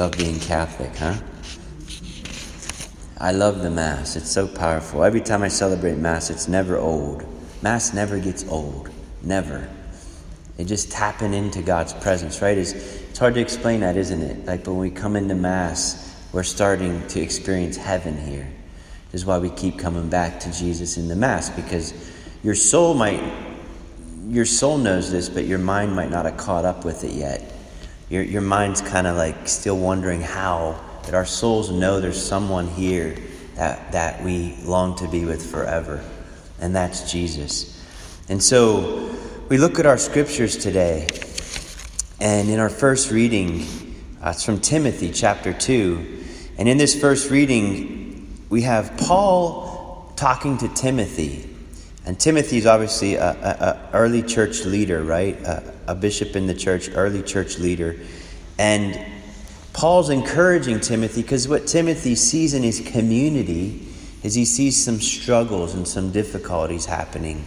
love being Catholic, huh? I love the Mass. It's so powerful. Every time I celebrate Mass, it's never old. Mass never gets old. Never. It just tapping into God's presence, right? It's, it's hard to explain that, isn't it? Like when we come into Mass, we're starting to experience heaven here. This is why we keep coming back to Jesus in the Mass, because your soul might, your soul knows this, but your mind might not have caught up with it yet. Your, your mind's kind of like still wondering how that our souls know there's someone here that, that we long to be with forever, and that's Jesus. And so we look at our scriptures today, and in our first reading, uh, it's from Timothy chapter 2. And in this first reading, we have Paul talking to Timothy. And Timothy is obviously an early church leader, right? A, a bishop in the church, early church leader. And Paul's encouraging Timothy because what Timothy sees in his community is he sees some struggles and some difficulties happening.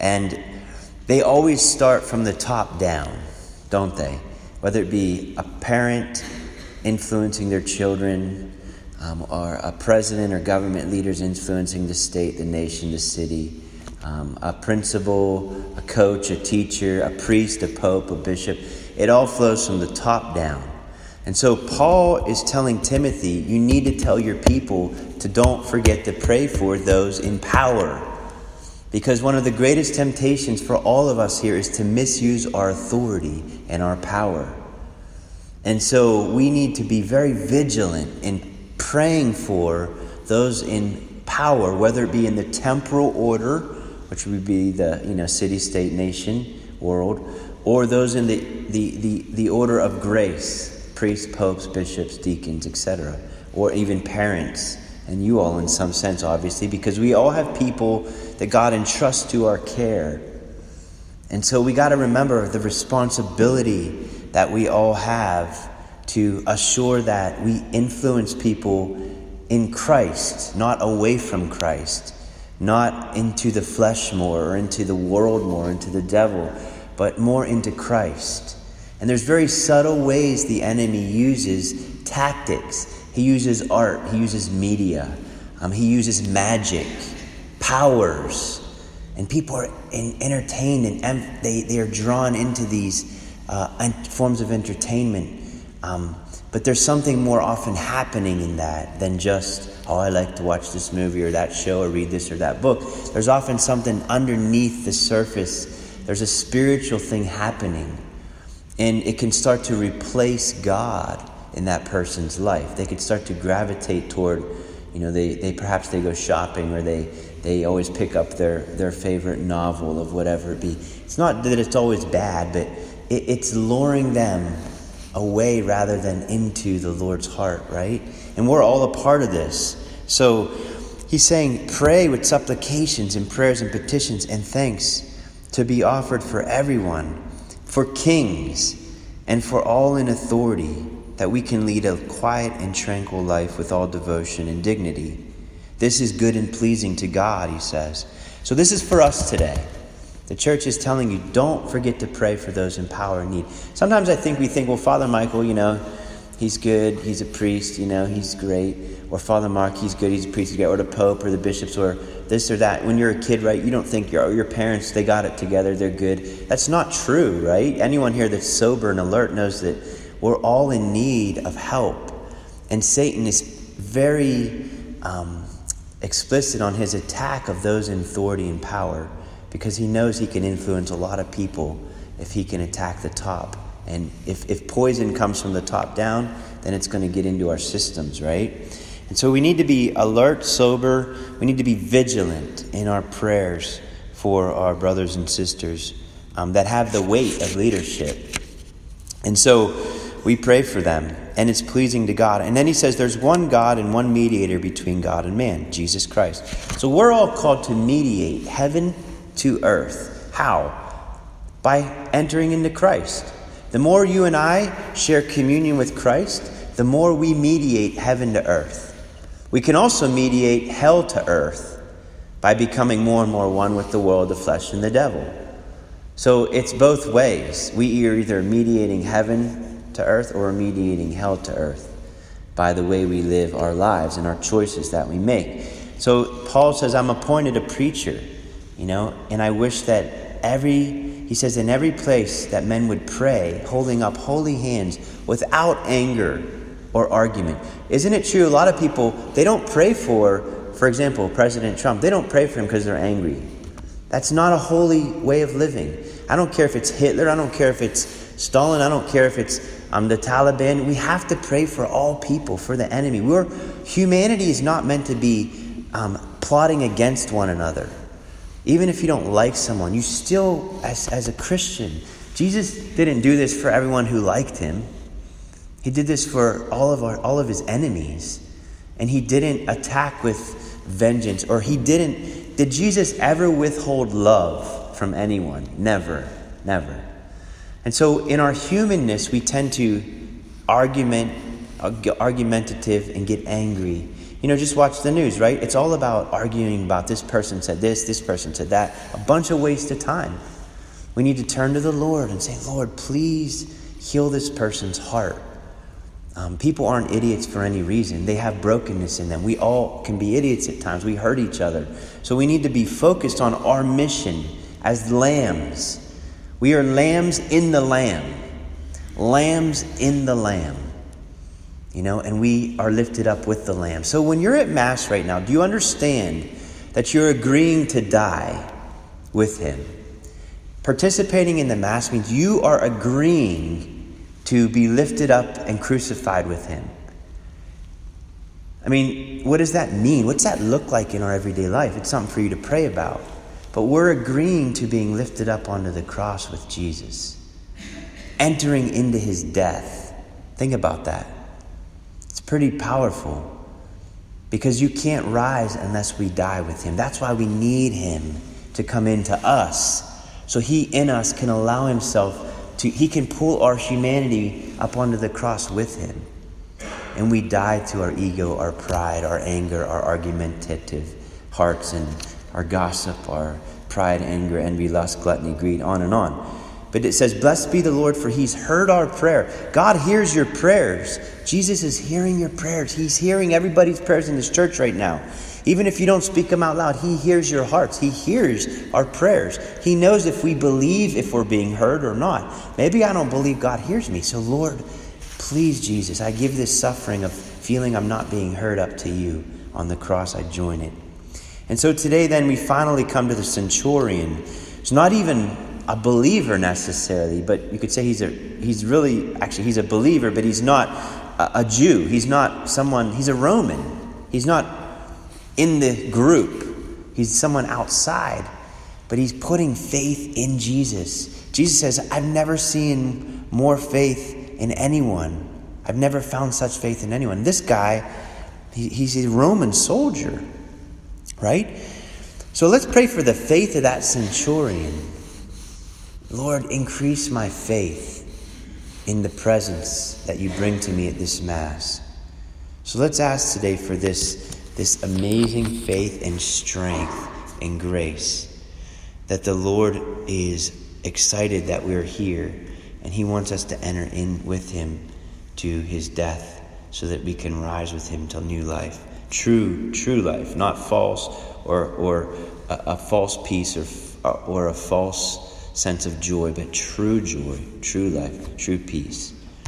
And they always start from the top down, don't they? Whether it be a parent influencing their children, um, or a president or government leaders influencing the state, the nation, the city, um, a principal, a coach, a teacher, a priest, a pope, a bishop. It all flows from the top down. And so Paul is telling Timothy, you need to tell your people to don't forget to pray for those in power. Because one of the greatest temptations for all of us here is to misuse our authority and our power. And so we need to be very vigilant in praying for those in power, whether it be in the temporal order, which would be the you know city, state, nation, world, or those in the, the, the, the order of grace priests, popes, bishops, deacons, etc., or even parents, and you all in some sense, obviously, because we all have people that God entrusts to our care. And so we got to remember the responsibility that we all have to assure that we influence people in Christ, not away from Christ, not into the flesh more or into the world more, into the devil, but more into Christ. And there's very subtle ways the enemy uses tactics. He uses art, he uses media, um, he uses magic, powers. And people are in, entertained and they, they are drawn into these uh, forms of entertainment. Um, but there's something more often happening in that than just, oh, I like to watch this movie or that show or read this or that book. There's often something underneath the surface, there's a spiritual thing happening. And it can start to replace God in that person's life. They could start to gravitate toward, you know, they, they perhaps they go shopping or they, they always pick up their, their favorite novel of whatever it be. It's not that it's always bad, but it, it's luring them away rather than into the Lord's heart, right? And we're all a part of this. So he's saying, pray with supplications and prayers and petitions and thanks to be offered for everyone for kings, and for all in authority, that we can lead a quiet and tranquil life with all devotion and dignity. This is good and pleasing to God, he says. So, this is for us today. The church is telling you don't forget to pray for those in power and need. Sometimes I think we think, well, Father Michael, you know, he's good, he's a priest, you know, he's great. Or Father Mark, he's good, he's a priest, he's great. or the Pope or the bishops or this or that. When you're a kid, right, you don't think your, your parents, they got it together, they're good. That's not true, right? Anyone here that's sober and alert knows that we're all in need of help. And Satan is very um, explicit on his attack of those in authority and power because he knows he can influence a lot of people if he can attack the top. And if, if poison comes from the top down, then it's going to get into our systems, right? And so we need to be alert, sober. We need to be vigilant in our prayers for our brothers and sisters um, that have the weight of leadership. And so we pray for them, and it's pleasing to God. And then he says there's one God and one mediator between God and man, Jesus Christ. So we're all called to mediate heaven to earth. How? By entering into Christ. The more you and I share communion with Christ, the more we mediate heaven to earth. We can also mediate hell to earth by becoming more and more one with the world, the flesh, and the devil. So it's both ways. We are either mediating heaven to earth or mediating hell to earth. by the way we live our lives and our choices that we make. So Paul says, I'm appointed a preacher, you know, and I wish that every, he says, in every place that men would pray, holding up holy hands without anger or argument. Isn't it true? A lot of people, they don't pray for, for example, President Trump, they don't pray for him because they're angry. That's not a holy way of living. I don't care if it's Hitler, I don't care if it's Stalin, I don't care if it's um, the Taliban. We have to pray for all people, for the enemy. We're, humanity is not meant to be um, plotting against one another. Even if you don't like someone, you still, as, as a Christian, Jesus didn't do this for everyone who liked him. He did this for all of, our, all of his enemies. And he didn't attack with vengeance, or he didn't. Did Jesus ever withhold love from anyone? Never, never. And so in our humanness, we tend to argument, argumentative and get angry. You know, just watch the news, right? It's all about arguing about this person said this, this person said that. A bunch of waste of time. We need to turn to the Lord and say, Lord, please heal this person's heart. Um, people aren't idiots for any reason. They have brokenness in them. We all can be idiots at times. We hurt each other. So we need to be focused on our mission as lambs. We are lambs in the lamb. Lambs in the lamb. You know, and we are lifted up with the lamb. So when you're at Mass right now, do you understand that you're agreeing to die with him? Participating in the Mass means you are agreeing to be lifted up and crucified with him. I mean, what does that mean? What's that look like in our everyday life? It's something for you to pray about. But we're agreeing to being lifted up onto the cross with Jesus, entering into his death. Think about that. It's pretty powerful because you can't rise unless we die with him. That's why we need him to come into us so he in us can allow himself to, he can pull our humanity up onto the cross with him. And we die to our ego, our pride, our anger, our argumentative hearts, and our gossip, our pride, anger, envy, lust, gluttony, greed, on and on. But it says, Blessed be the Lord, for he's heard our prayer. God hears your prayers. Jesus is hearing your prayers. He's hearing everybody's prayers in this church right now. Even if you don't speak them out loud, He hears your hearts. He hears our prayers. He knows if we believe if we're being heard or not. Maybe I don't believe God hears me. So, Lord, please, Jesus, I give this suffering of feeling I'm not being heard up to you. On the cross, I join it. And so today, then, we finally come to the centurion. It's not even a believer necessarily, but you could say he's a he's really actually he's a believer, but he's not a, a Jew. He's not someone. He's a Roman. He's not in the group. He's someone outside, but he's putting faith in Jesus. Jesus says, I've never seen more faith in anyone. I've never found such faith in anyone. This guy, he, he's a Roman soldier, right? So let's pray for the faith of that centurion. Lord, increase my faith in the presence that you bring to me at this Mass. So let's ask today for this this amazing faith and strength and grace that the Lord is excited that we're here and He wants us to enter in with Him to His death so that we can rise with Him till new life. True, true life, not false or, or a, a false peace or, or a false sense of joy, but true joy, true life, true peace.